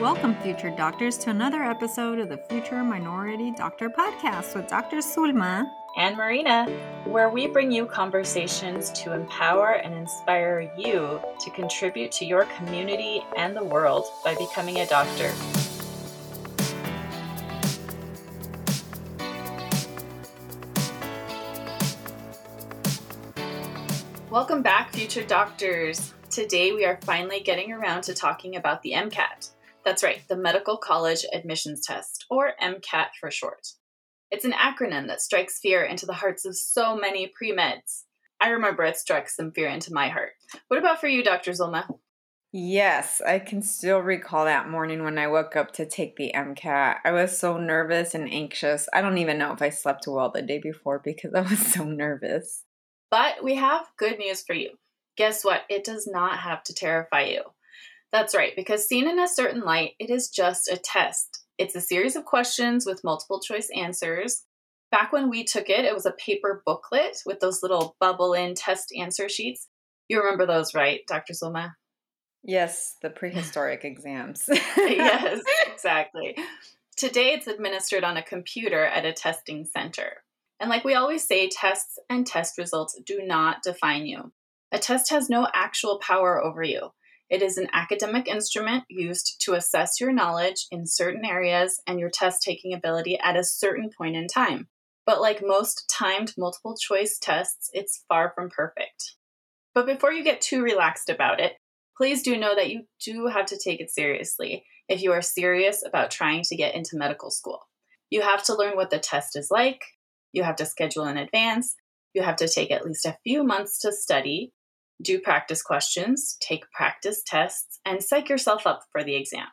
Welcome, future doctors, to another episode of the Future Minority Doctor Podcast with Dr. Zulma and Marina, where we bring you conversations to empower and inspire you to contribute to your community and the world by becoming a doctor. Welcome back, future doctors. Today we are finally getting around to talking about the MCAT. That's right, the Medical College Admissions Test, or MCAT for short. It's an acronym that strikes fear into the hearts of so many pre meds. I remember it struck some fear into my heart. What about for you, Dr. Zulma? Yes, I can still recall that morning when I woke up to take the MCAT. I was so nervous and anxious. I don't even know if I slept well the day before because I was so nervous. But we have good news for you. Guess what? It does not have to terrify you. That's right, because seen in a certain light, it is just a test. It's a series of questions with multiple choice answers. Back when we took it, it was a paper booklet with those little bubble in test answer sheets. You remember those, right, Dr. Zulma? Yes, the prehistoric exams. yes, exactly. Today, it's administered on a computer at a testing center. And like we always say, tests and test results do not define you. A test has no actual power over you. It is an academic instrument used to assess your knowledge in certain areas and your test taking ability at a certain point in time. But like most timed multiple choice tests, it's far from perfect. But before you get too relaxed about it, please do know that you do have to take it seriously if you are serious about trying to get into medical school. You have to learn what the test is like, you have to schedule in advance, you have to take at least a few months to study, do practice questions, take practice tests, and psych yourself up for the exam.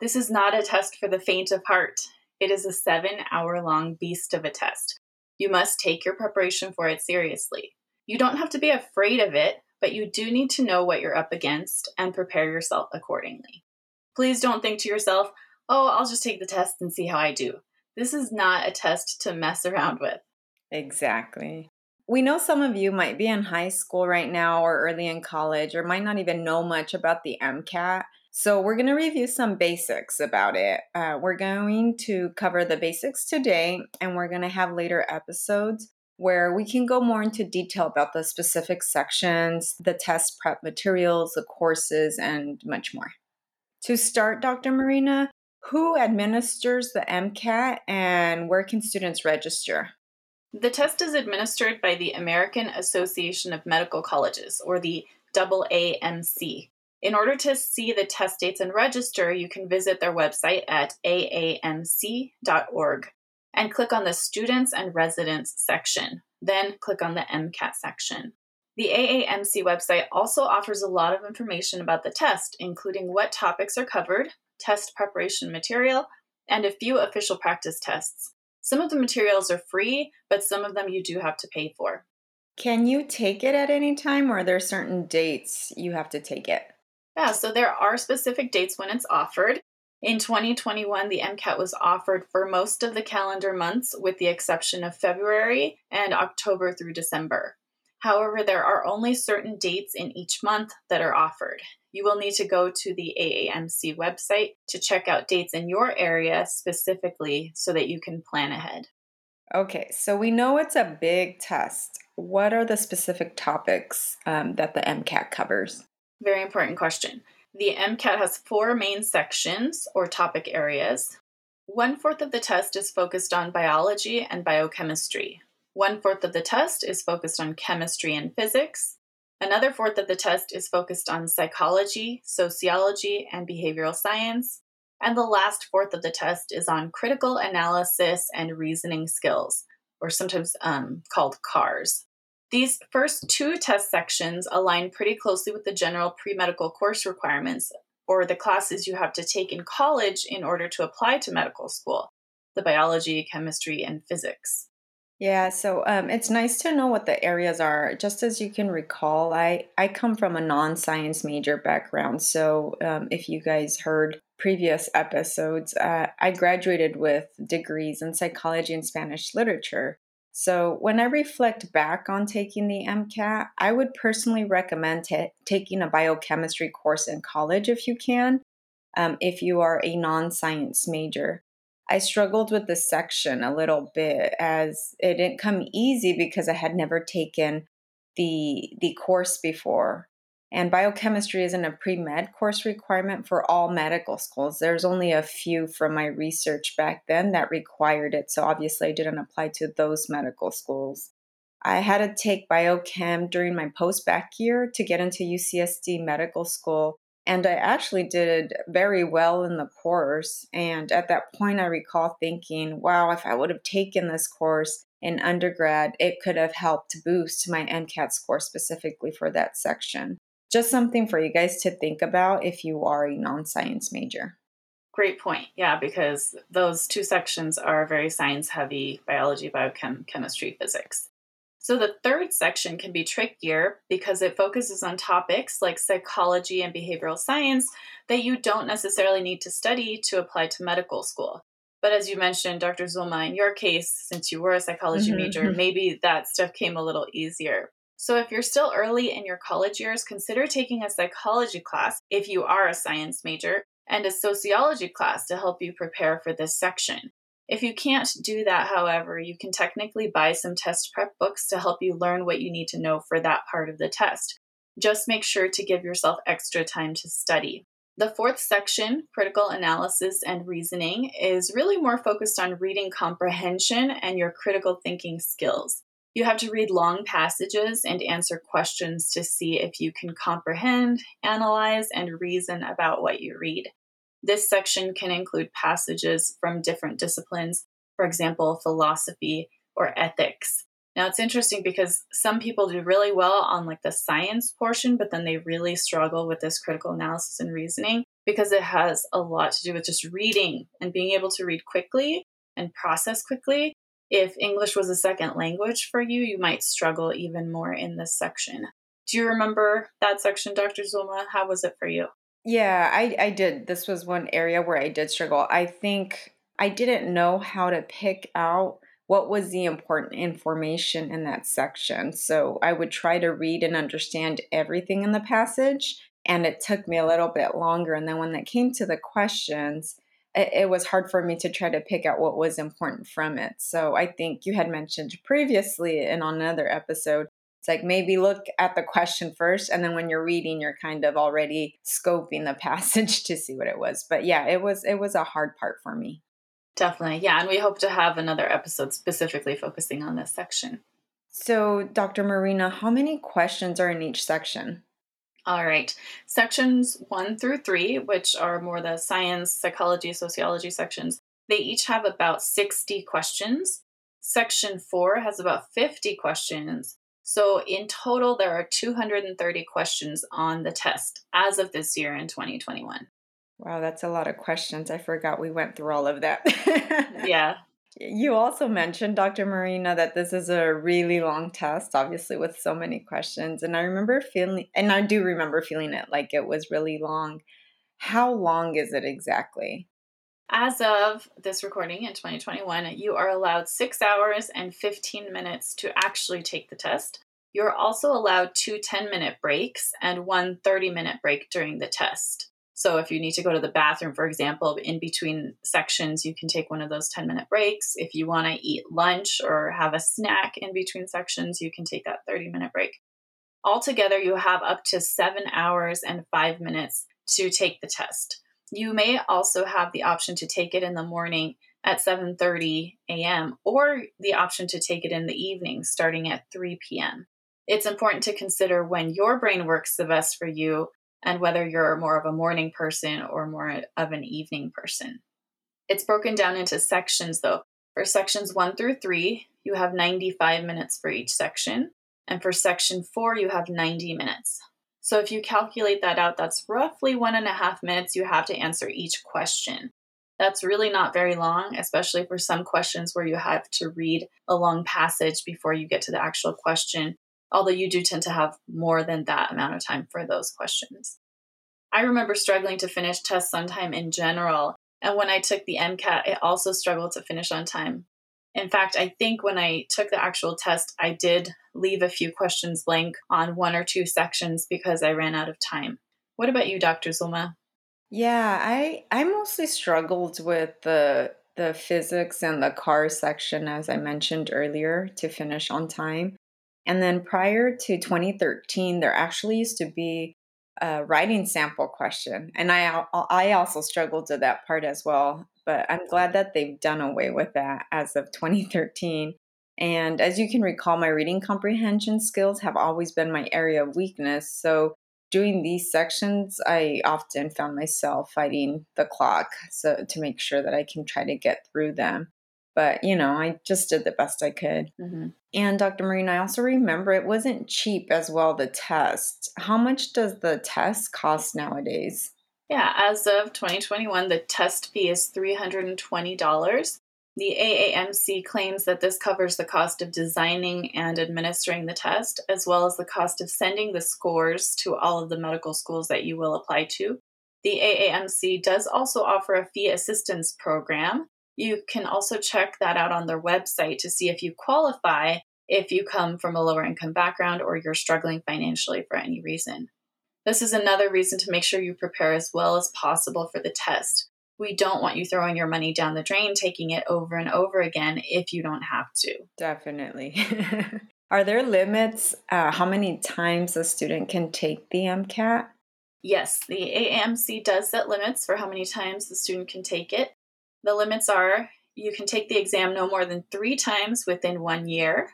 This is not a test for the faint of heart. It is a seven hour long beast of a test. You must take your preparation for it seriously. You don't have to be afraid of it, but you do need to know what you're up against and prepare yourself accordingly. Please don't think to yourself, oh, I'll just take the test and see how I do. This is not a test to mess around with. Exactly. We know some of you might be in high school right now or early in college or might not even know much about the MCAT. So, we're going to review some basics about it. Uh, we're going to cover the basics today, and we're going to have later episodes where we can go more into detail about the specific sections, the test prep materials, the courses, and much more. To start, Dr. Marina, who administers the MCAT and where can students register? The test is administered by the American Association of Medical Colleges, or the AAMC. In order to see the test dates and register, you can visit their website at aamc.org and click on the Students and Residents section. Then click on the MCAT section. The AAMC website also offers a lot of information about the test, including what topics are covered, test preparation material, and a few official practice tests. Some of the materials are free, but some of them you do have to pay for. Can you take it at any time, or are there certain dates you have to take it? Yeah, so there are specific dates when it's offered. In 2021, the MCAT was offered for most of the calendar months, with the exception of February and October through December. However, there are only certain dates in each month that are offered you will need to go to the AAMC website to check out dates in your area specifically so that you can plan ahead. Okay, so we know it's a big test. What are the specific topics um, that the MCAT covers? Very important question. The MCAT has four main sections or topic areas. One fourth of the test is focused on biology and biochemistry. One fourth of the test is focused on chemistry and physics. Another fourth of the test is focused on psychology, sociology, and behavioral science. And the last fourth of the test is on critical analysis and reasoning skills, or sometimes um, called CARS. These first two test sections align pretty closely with the general pre medical course requirements, or the classes you have to take in college in order to apply to medical school the biology, chemistry, and physics. Yeah, so um, it's nice to know what the areas are. Just as you can recall, I, I come from a non science major background. So um, if you guys heard previous episodes, uh, I graduated with degrees in psychology and Spanish literature. So when I reflect back on taking the MCAT, I would personally recommend t- taking a biochemistry course in college if you can. um, if you are a non science major. I struggled with this section a little bit as it didn't come easy because I had never taken the the course before. And biochemistry isn't a pre med course requirement for all medical schools. There's only a few from my research back then that required it. So obviously, I didn't apply to those medical schools. I had to take biochem during my post bac year to get into UCSD medical school. And I actually did very well in the course. And at that point, I recall thinking, wow, if I would have taken this course in undergrad, it could have helped boost my MCAT score specifically for that section just something for you guys to think about if you are a non science major. Great point. Yeah, because those two sections are very science heavy biology, biochem, chemistry, physics. So the third section can be trickier because it focuses on topics like psychology and behavioral science that you don't necessarily need to study to apply to medical school. But as you mentioned, Dr. Zulma, in your case, since you were a psychology mm-hmm. major, maybe that stuff came a little easier. So, if you're still early in your college years, consider taking a psychology class if you are a science major and a sociology class to help you prepare for this section. If you can't do that, however, you can technically buy some test prep books to help you learn what you need to know for that part of the test. Just make sure to give yourself extra time to study. The fourth section, critical analysis and reasoning, is really more focused on reading comprehension and your critical thinking skills. You have to read long passages and answer questions to see if you can comprehend, analyze, and reason about what you read. This section can include passages from different disciplines, for example, philosophy or ethics. Now it's interesting because some people do really well on like the science portion, but then they really struggle with this critical analysis and reasoning because it has a lot to do with just reading and being able to read quickly and process quickly if English was a second language for you, you might struggle even more in this section. Do you remember that section, Dr. Zulma? How was it for you? Yeah, I, I did. This was one area where I did struggle. I think I didn't know how to pick out what was the important information in that section. So I would try to read and understand everything in the passage, and it took me a little bit longer. And then when it came to the questions, it, it was hard for me to try to pick out what was important from it. So I think you had mentioned previously and on another episode, it's like maybe look at the question first, and then when you're reading, you're kind of already scoping the passage to see what it was. But yeah, it was it was a hard part for me. Definitely. Yeah. And we hope to have another episode specifically focusing on this section. So, Dr. Marina, how many questions are in each section? All right. Sections one through three, which are more the science, psychology, sociology sections, they each have about 60 questions. Section four has about 50 questions. So, in total, there are 230 questions on the test as of this year in 2021. Wow, that's a lot of questions. I forgot we went through all of that. yeah, you also mentioned, Dr. Marina, that this is a really long test, obviously, with so many questions. And I remember feeling, and I do remember feeling it like it was really long. How long is it exactly? As of this recording in 2021, you are allowed six hours and 15 minutes to actually take the test. You're also allowed two 10 minute breaks and one 30 minute break during the test. So if you need to go to the bathroom, for example, in between sections, you can take one of those 10 minute breaks. If you want to eat lunch or have a snack in between sections, you can take that 30 minute break. Altogether, you have up to seven hours and five minutes to take the test. You may also have the option to take it in the morning at 7:30 a.m. or the option to take it in the evening starting at 3 p.m. It's important to consider when your brain works the best for you and whether you're more of a morning person or more of an evening person. It's broken down into sections though. For sections one through three, you have 95 minutes for each section. And for section four, you have 90 minutes. So if you calculate that out, that's roughly one and a half minutes you have to answer each question. That's really not very long, especially for some questions where you have to read a long passage before you get to the actual question although you do tend to have more than that amount of time for those questions. I remember struggling to finish tests on time in general, and when I took the MCAT, I also struggled to finish on time. In fact, I think when I took the actual test, I did leave a few questions blank on one or two sections because I ran out of time. What about you, Dr. Zulma? Yeah, I I mostly struggled with the the physics and the car section as I mentioned earlier to finish on time. And then prior to 2013, there actually used to be a writing sample question, and I I also struggled to that part as well. But I'm glad that they've done away with that as of 2013. And as you can recall, my reading comprehension skills have always been my area of weakness. So doing these sections, I often found myself fighting the clock so to make sure that I can try to get through them. But you know, I just did the best I could. Mm-hmm. And Dr. Marina I also remember it wasn't cheap as well. The test. How much does the test cost nowadays? Yeah, as of 2021, the test fee is $320. The AAMC claims that this covers the cost of designing and administering the test, as well as the cost of sending the scores to all of the medical schools that you will apply to. The AAMC does also offer a fee assistance program. You can also check that out on their website to see if you qualify if you come from a lower income background or you're struggling financially for any reason. This is another reason to make sure you prepare as well as possible for the test we don't want you throwing your money down the drain, taking it over and over again if you don't have to. Definitely. Are there limits uh, how many times a student can take the MCAT? Yes, the AAMC does set limits for how many times the student can take it. The limits are you can take the exam no more than three times within one year,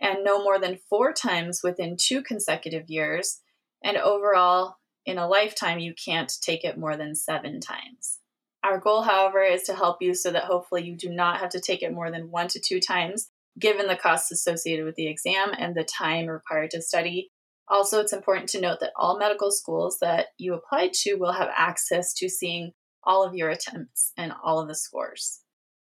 and no more than four times within two consecutive years. And overall, in a lifetime, you can't take it more than seven times. Our goal, however, is to help you so that hopefully you do not have to take it more than one to two times, given the costs associated with the exam and the time required to study. Also, it's important to note that all medical schools that you apply to will have access to seeing all of your attempts and all of the scores.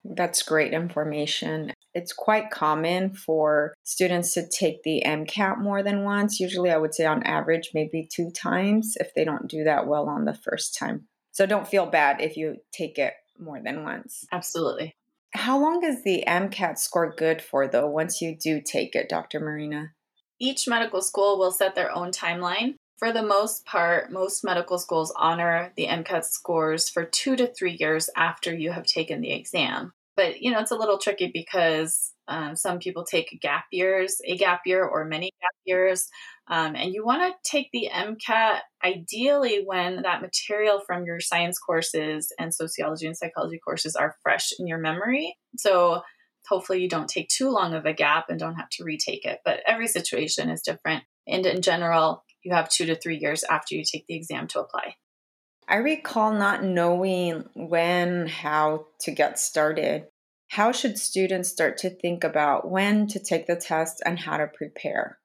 That's great information. It's quite common for students to take the MCAT more than once. Usually, I would say on average, maybe two times if they don't do that well on the first time. So don't feel bad if you take it more than once. Absolutely. How long is the MCAT score good for, though, once you do take it, Dr. Marina? Each medical school will set their own timeline. For the most part, most medical schools honor the MCAT scores for two to three years after you have taken the exam. But, you know, it's a little tricky because um, some people take gap years, a gap year, or many gap years. Um, and you want to take the MCAT ideally when that material from your science courses and sociology and psychology courses are fresh in your memory. So hopefully you don't take too long of a gap and don't have to retake it. But every situation is different. And in general, you have two to three years after you take the exam to apply. I recall not knowing when, how to get started. How should students start to think about when to take the test and how to prepare?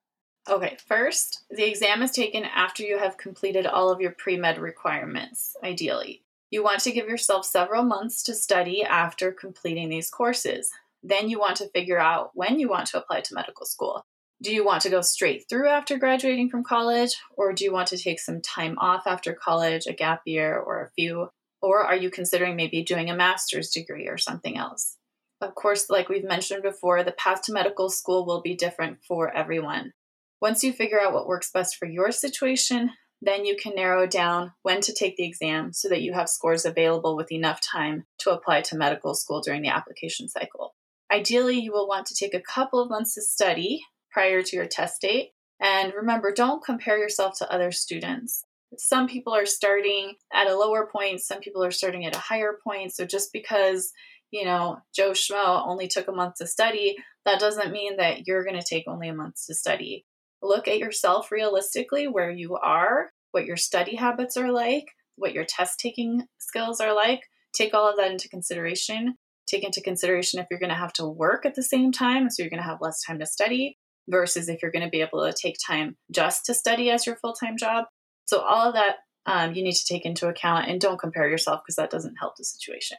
Okay, first, the exam is taken after you have completed all of your pre med requirements, ideally. You want to give yourself several months to study after completing these courses. Then you want to figure out when you want to apply to medical school. Do you want to go straight through after graduating from college, or do you want to take some time off after college, a gap year, or a few? Or are you considering maybe doing a master's degree or something else? Of course, like we've mentioned before, the path to medical school will be different for everyone. Once you figure out what works best for your situation, then you can narrow down when to take the exam so that you have scores available with enough time to apply to medical school during the application cycle. Ideally, you will want to take a couple of months to study prior to your test date. And remember, don't compare yourself to other students. Some people are starting at a lower point, some people are starting at a higher point. So just because, you know, Joe Schmo only took a month to study, that doesn't mean that you're going to take only a month to study look at yourself realistically where you are, what your study habits are like, what your test taking skills are like. Take all of that into consideration. Take into consideration if you're going to have to work at the same time, so you're going to have less time to study, versus if you're going to be able to take time just to study as your full time job. So, all of that um, you need to take into account and don't compare yourself because that doesn't help the situation.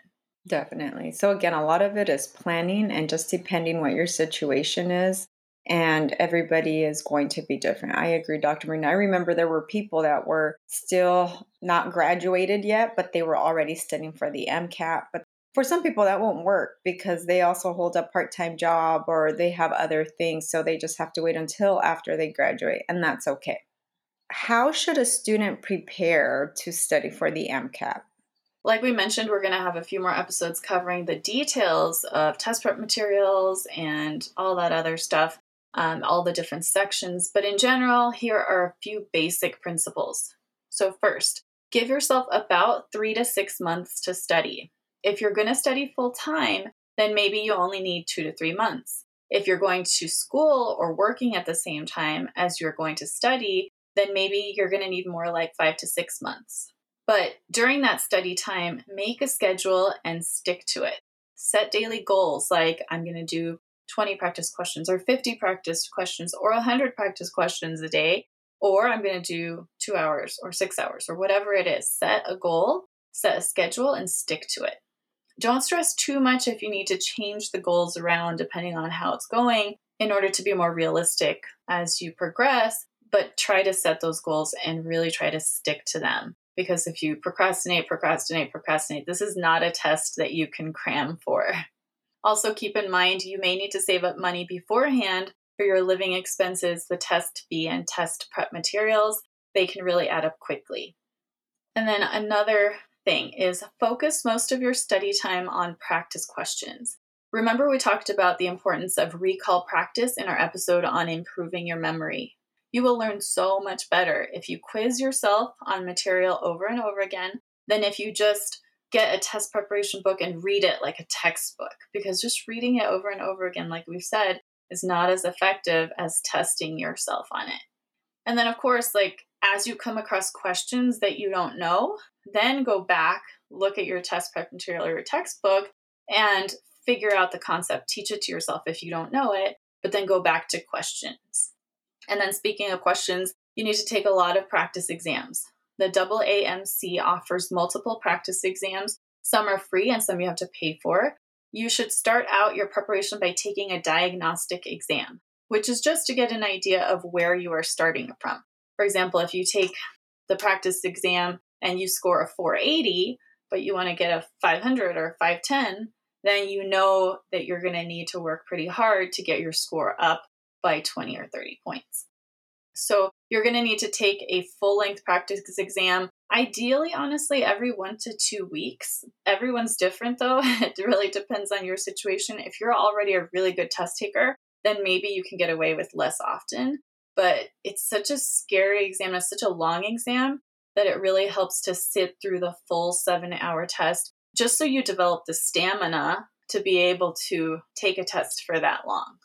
Definitely. So, again, a lot of it is planning and just depending what your situation is and everybody is going to be different. I agree, Dr. Marina. I remember there were people that were still not graduated yet, but they were already studying for the MCAT. But for some people, that won't work because they also hold a part time job or they have other things. So they just have to wait until after they graduate, and that's okay. how should a student prepare to study for the MCAT? Like we mentioned, we're going to have a few more episodes covering the details of test prep materials and all that other stuff, um, all the different sections. But in general, here are a few basic principles. So, first, give yourself about three to six months to study. If you're going to study full time, then maybe you only need two to three months. If you're going to school or working at the same time as you're going to study, then maybe you're going to need more like five to six months. But during that study time, make a schedule and stick to it. Set daily goals like I'm going to do 20 practice questions or 50 practice questions or 100 practice questions a day, or I'm going to do two hours or six hours or whatever it is. Set a goal, set a schedule, and stick to it. Don't stress too much if you need to change the goals around depending on how it's going in order to be more realistic as you progress, but try to set those goals and really try to stick to them because if you procrastinate, procrastinate, procrastinate, this is not a test that you can cram for. Also, keep in mind you may need to save up money beforehand for your living expenses, the test fee, and test prep materials. They can really add up quickly. And then another thing is focus most of your study time on practice questions. Remember, we talked about the importance of recall practice in our episode on improving your memory. You will learn so much better if you quiz yourself on material over and over again than if you just get a test preparation book and read it like a textbook. Because just reading it over and over again, like we've said, is not as effective as testing yourself on it. And then, of course, like as you come across questions that you don't know, then go back, look at your test prep material or your textbook, and figure out the concept. Teach it to yourself if you don't know it, but then go back to questions. And then, speaking of questions, you need to take a lot of practice exams. The AAMC offers multiple practice exams. Some are free and some you have to pay for. You should start out your preparation by taking a diagnostic exam, which is just to get an idea of where you are starting from. For example, if you take the practice exam and you score a 480, but you want to get a 500 or 510, then you know that you're going to need to work pretty hard to get your score up by 20 or 30 points. So you're going to need to take a full length practice exam, ideally, honestly, every one to two weeks. Everyone's different though. it really depends on your situation. If you're already a really good test taker, then maybe you can get away with less often. But it's such a scary exam, it's such a long exam that it really helps to sit through the full seven hour test just so you develop the stamina to be able to take a test for that long.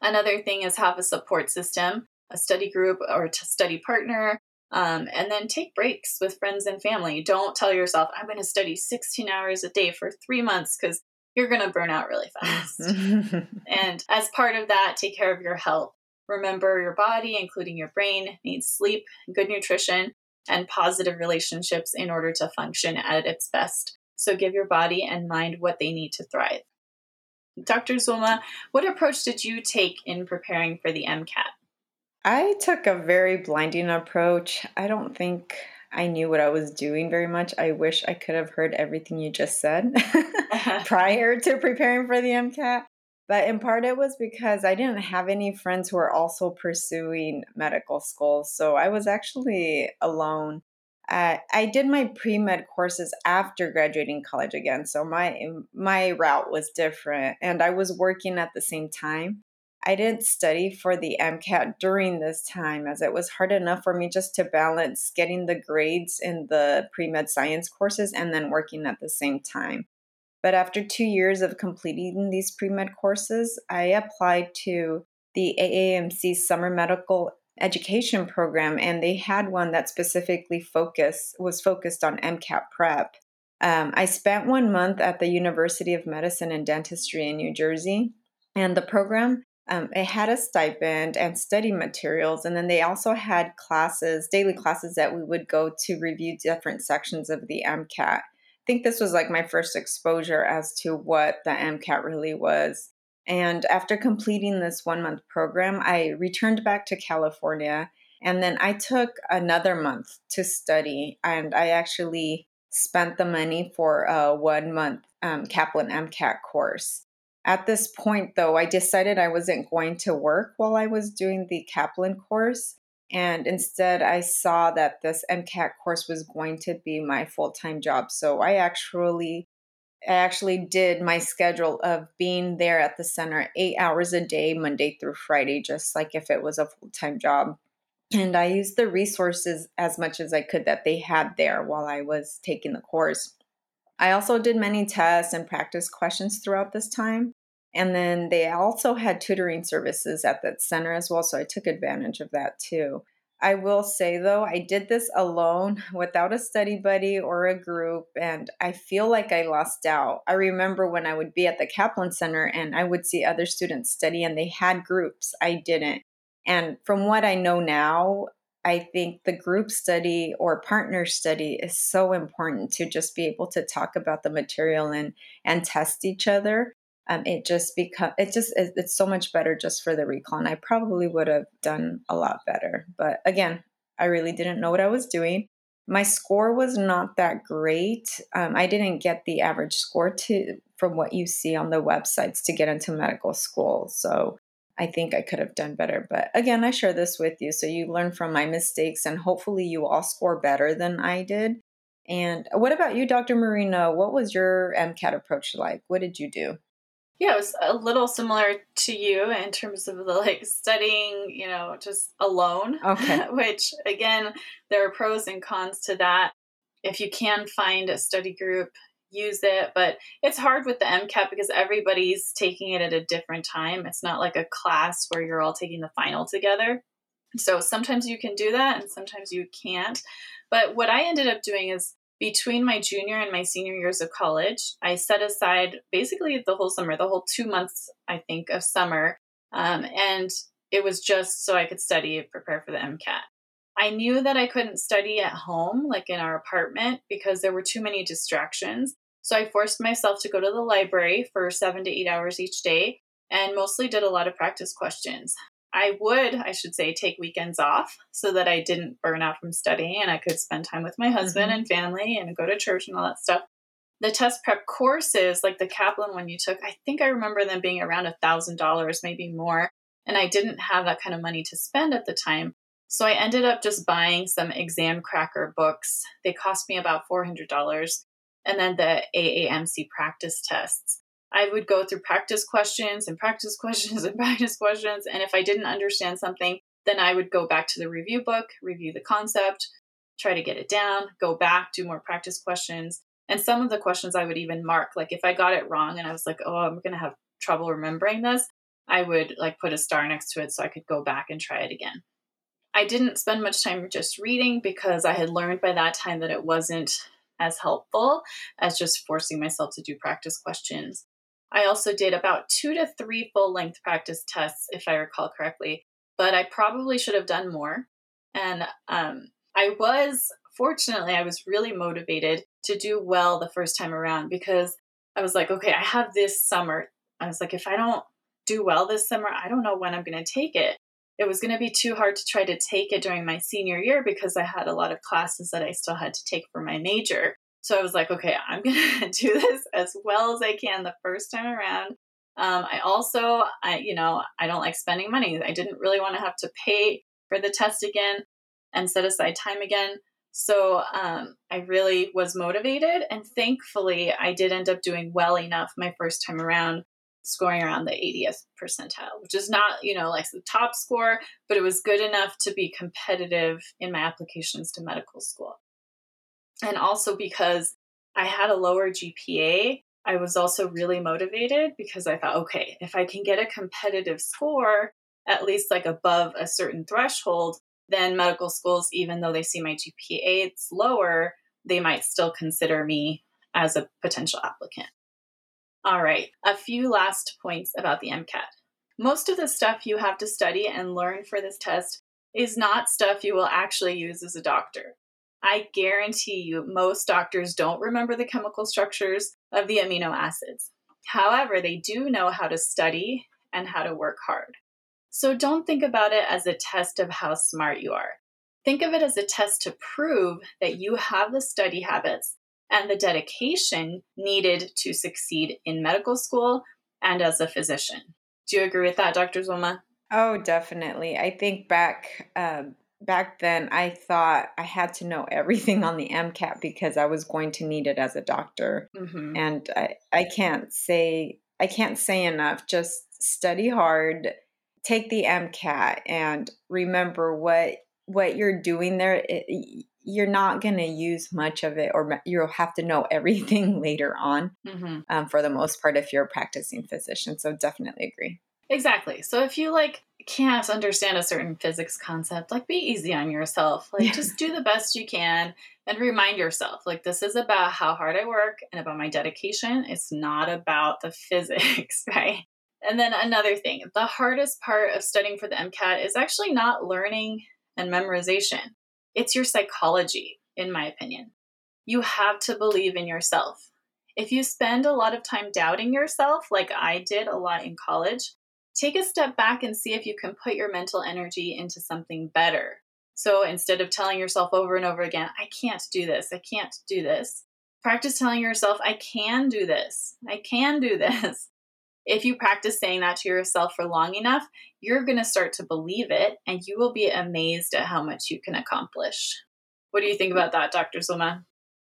Another thing is have a support system, a study group or a study partner, um, and then take breaks with friends and family. Don't tell yourself, I'm going to study 16 hours a day for three months because you're going to burn out really fast. and as part of that, take care of your health. Remember, your body, including your brain, needs sleep, and good nutrition, and positive relationships in order to function at its best. So give your body and mind what they need to thrive. Dr. Zulma, what approach did you take in preparing for the MCAT? I took a very blinding approach. I don't think I knew what I was doing very much. I wish I could have heard everything you just said prior to preparing for the MCAT. But in part, it was because I didn't have any friends who were also pursuing medical school. So I was actually alone uh, I did my pre med courses after graduating college again, so my my route was different, and I was working at the same time. I didn't study for the MCAT during this time, as it was hard enough for me just to balance getting the grades in the pre med science courses and then working at the same time. But after two years of completing these pre med courses, I applied to the AAMC Summer Medical education program and they had one that specifically focused was focused on MCAT prep. Um, I spent one month at the University of Medicine and Dentistry in New Jersey, and the program um, it had a stipend and study materials, and then they also had classes, daily classes that we would go to review different sections of the MCAT. Think this was like my first exposure as to what the MCAT really was. And after completing this one month program, I returned back to California. And then I took another month to study. And I actually spent the money for a one month um, Kaplan MCAT course. At this point, though, I decided I wasn't going to work while I was doing the Kaplan course. And instead, I saw that this MCAT course was going to be my full time job. So I actually I actually did my schedule of being there at the center eight hours a day, Monday through Friday, just like if it was a full time job. And I used the resources as much as I could that they had there while I was taking the course. I also did many tests and practice questions throughout this time. And then they also had tutoring services at that center as well. So I took advantage of that too. I will say though, I did this alone without a study buddy or a group, and I feel like I lost out. I remember when I would be at the Kaplan Center and I would see other students study and they had groups. I didn't. And from what I know now, I think the group study or partner study is so important to just be able to talk about the material and and test each other um, it just become it just it's so much better just for the recon. I probably would have done a lot better but again i really didn't know what i was doing. My score was not that great. Um, i didn't get the average score to from what you see on the websites to get into medical school so i think i could have done better but again i share this with you so you learn from my mistakes and hopefully you all score better than i did. And what about you dr Marina? What was your mcat approach like? What did you do yeah, it was a little similar to you in terms of the like studying, you know, just alone. Okay. Which again, there are pros and cons to that. If you can find a study group, use it. But it's hard with the MCAT because everybody's taking it at a different time. It's not like a class where you're all taking the final together. So sometimes you can do that and sometimes you can't. But what I ended up doing is between my junior and my senior years of college, I set aside basically the whole summer, the whole two months, I think, of summer. Um, and it was just so I could study, and prepare for the MCAT. I knew that I couldn't study at home, like in our apartment, because there were too many distractions. So I forced myself to go to the library for seven to eight hours each day and mostly did a lot of practice questions. I would, I should say, take weekends off so that I didn't burn out from studying and I could spend time with my husband mm-hmm. and family and go to church and all that stuff. The test prep courses, like the Kaplan one you took, I think I remember them being around a thousand dollars, maybe more. And I didn't have that kind of money to spend at the time. So I ended up just buying some exam cracker books. They cost me about $400. And then the AAMC practice tests. I would go through practice questions and practice questions and practice questions. And if I didn't understand something, then I would go back to the review book, review the concept, try to get it down, go back, do more practice questions. And some of the questions I would even mark, like if I got it wrong and I was like, oh, I'm going to have trouble remembering this, I would like put a star next to it so I could go back and try it again. I didn't spend much time just reading because I had learned by that time that it wasn't as helpful as just forcing myself to do practice questions. I also did about two to three full length practice tests, if I recall correctly, but I probably should have done more. And um, I was, fortunately, I was really motivated to do well the first time around because I was like, okay, I have this summer. I was like, if I don't do well this summer, I don't know when I'm going to take it. It was going to be too hard to try to take it during my senior year because I had a lot of classes that I still had to take for my major. So I was like, okay, I'm to do this as well as I can the first time around. Um, I also, I, you know, I don't like spending money. I didn't really want to have to pay for the test again and set aside time again. So um, I really was motivated. And thankfully, I did end up doing well enough my first time around, scoring around the 80th percentile, which is not, you know, like the top score, but it was good enough to be competitive in my applications to medical school and also because I had a lower GPA, I was also really motivated because I thought, okay, if I can get a competitive score, at least like above a certain threshold, then medical schools, even though they see my GPA it's lower, they might still consider me as a potential applicant. All right, a few last points about the MCAT. Most of the stuff you have to study and learn for this test is not stuff you will actually use as a doctor. I guarantee you, most doctors don't remember the chemical structures of the amino acids. However, they do know how to study and how to work hard. So don't think about it as a test of how smart you are. Think of it as a test to prove that you have the study habits and the dedication needed to succeed in medical school and as a physician. Do you agree with that, Dr. Zulma? Oh, definitely. I think back um, back then I thought I had to know everything on the MCAT because I was going to need it as a doctor. Mm-hmm. And I, I can't say I can't say enough. Just study hard, take the MCAT, and remember what what you're doing there. It, you're not going to use much of it, or you'll have to know everything later on. Mm-hmm. Um, for the most part, if you're a practicing physician, so definitely agree. Exactly. So if you like can't understand a certain physics concept, like be easy on yourself. Like yeah. just do the best you can and remind yourself like this is about how hard I work and about my dedication. It's not about the physics, right? And then another thing, the hardest part of studying for the MCAT is actually not learning and memorization. It's your psychology, in my opinion. You have to believe in yourself. If you spend a lot of time doubting yourself, like I did a lot in college, take a step back and see if you can put your mental energy into something better. So instead of telling yourself over and over again, I can't do this, I can't do this, practice telling yourself, I can do this, I can do this. If you practice saying that to yourself for long enough, you're going to start to believe it and you will be amazed at how much you can accomplish. What do you think about that, Dr. Zulma?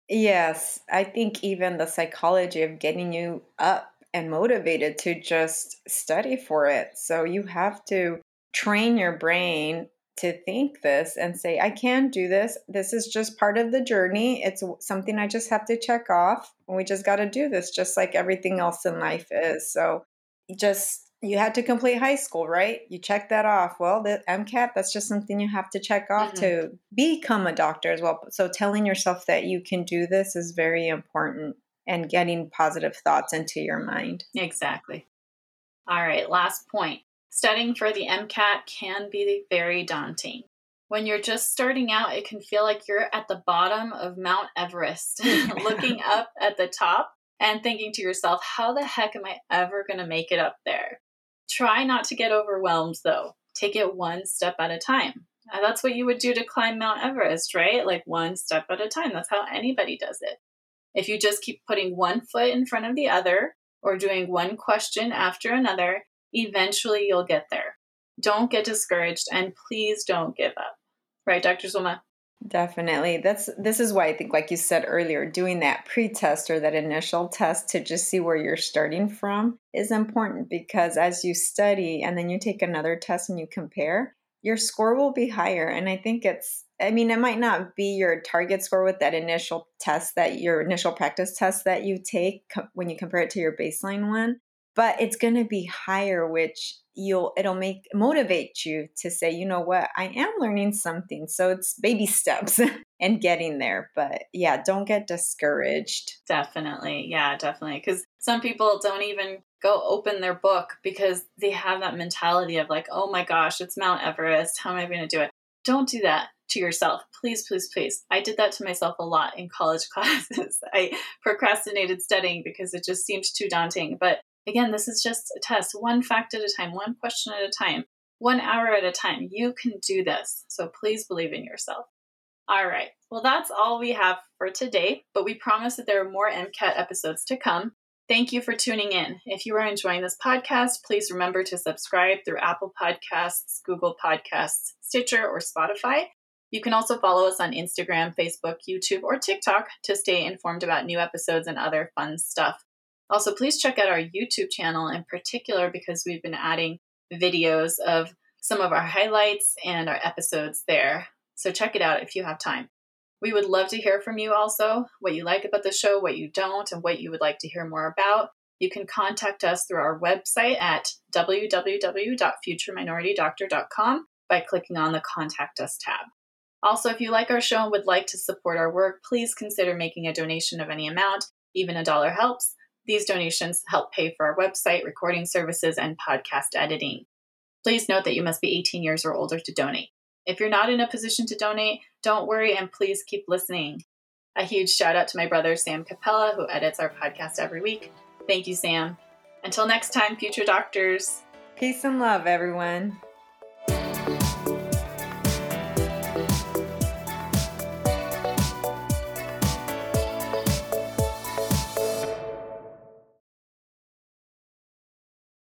Yes, I think even the psychology of getting you up and motivated to just study for it. So you have to train your brain to think this and say, I can do this. This is just part of the journey. It's something I just have to check off. And We just got to do this, just like everything else in life is. So just you had to complete high school, right? You check that off. Well, the MCAT, that's just something you have to check off mm-hmm. to become a doctor as well. So telling yourself that you can do this is very important and getting positive thoughts into your mind. Exactly. All right, last point. Studying for the MCAT can be very daunting. When you're just starting out, it can feel like you're at the bottom of Mount Everest, looking up at the top and thinking to yourself, how the heck am I ever going to make it up there? Try not to get overwhelmed though. Take it one step at a time. Uh, that's what you would do to climb Mount Everest, right? Like one step at a time. That's how anybody does it. If you just keep putting one foot in front of the other or doing one question after another, eventually you'll get there. Don't get discouraged and please don't give up. Right, Dr. Zulma? Definitely. That's this is why I think like you said earlier, doing that pre-test or that initial test to just see where you're starting from is important because as you study and then you take another test and you compare, your score will be higher and I think it's I mean, it might not be your target score with that initial test that your initial practice test that you take co- when you compare it to your baseline one, but it's going to be higher, which you'll it'll make motivate you to say, you know what, I am learning something. So it's baby steps and getting there. But yeah, don't get discouraged. Definitely, yeah, definitely, because some people don't even go open their book because they have that mentality of like, oh my gosh, it's Mount Everest. How am I going to do it? Don't do that to yourself. Please, please, please. I did that to myself a lot in college classes. I procrastinated studying because it just seemed too daunting. But again, this is just a test, one fact at a time, one question at a time, one hour at a time. You can do this. So please believe in yourself. All right. Well, that's all we have for today, but we promise that there are more MCAT episodes to come. Thank you for tuning in. If you are enjoying this podcast, please remember to subscribe through Apple Podcasts, Google Podcasts, Stitcher, or Spotify. You can also follow us on Instagram, Facebook, YouTube, or TikTok to stay informed about new episodes and other fun stuff. Also, please check out our YouTube channel in particular because we've been adding videos of some of our highlights and our episodes there. So check it out if you have time. We would love to hear from you also, what you like about the show, what you don't, and what you would like to hear more about. You can contact us through our website at www.futureminoritydoctor.com by clicking on the Contact Us tab. Also, if you like our show and would like to support our work, please consider making a donation of any amount. Even a dollar helps. These donations help pay for our website, recording services, and podcast editing. Please note that you must be 18 years or older to donate. If you're not in a position to donate, don't worry and please keep listening. A huge shout out to my brother Sam Capella, who edits our podcast every week. Thank you, Sam. Until next time, future doctors. Peace and love, everyone.